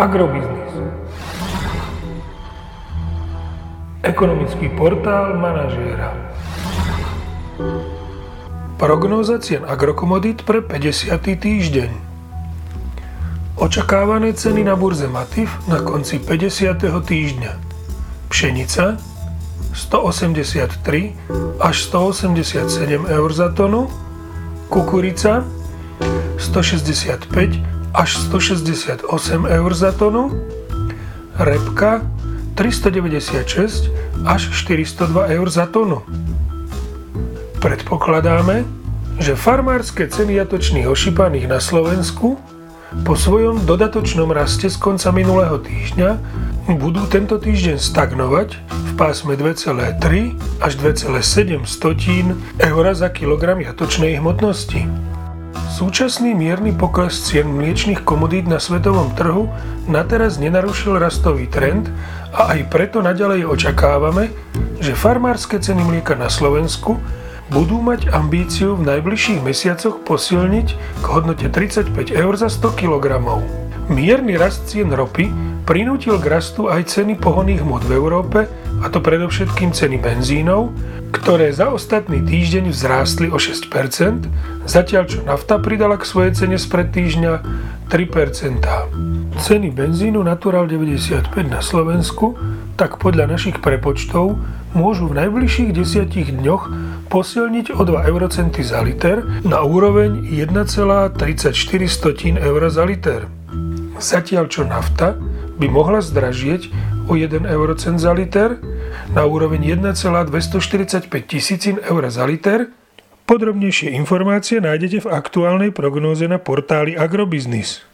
Agrobiznis. Ekonomický portál manažéra. Prognóza cien agrokomodít pre 50. týždeň. Očakávané ceny na burze Matif na konci 50. týždňa. Pšenica 183 až 187 eur za tonu, kukurica 165 až 168 eur za tonu, repka 396 až 402 eur za tonu. Predpokladáme, že farmárske ceny jatočných ošípaných na Slovensku po svojom dodatočnom raste z konca minulého týždňa budú tento týždeň stagnovať v pásme 2,3 až 2,7 eur za kilogram jatočnej hmotnosti. Súčasný mierny pokles cien mliečných komodít na svetovom trhu na teraz nenarušil rastový trend a aj preto naďalej očakávame, že farmárske ceny mlieka na Slovensku budú mať ambíciu v najbližších mesiacoch posilniť k hodnote 35 eur za 100 kg. Mierny rast cien ropy prinútil k rastu aj ceny pohonných hmot v Európe, a to predovšetkým ceny benzínov, ktoré za ostatný týždeň vzrástli o 6%, zatiaľ čo nafta pridala k svojej cene spred týždňa 3%. Ceny benzínu Natural 95 na Slovensku tak podľa našich prepočtov môžu v najbližších 10 dňoch posilniť o 2 eurocenty za liter na úroveň 1,34 eur za liter. Zatiaľ čo nafta by mohla zdražieť o 1 eurocent za liter na úroveň 1,245 tisícin eur za liter. Podrobnejšie informácie nájdete v aktuálnej prognóze na portáli Agrobiznis.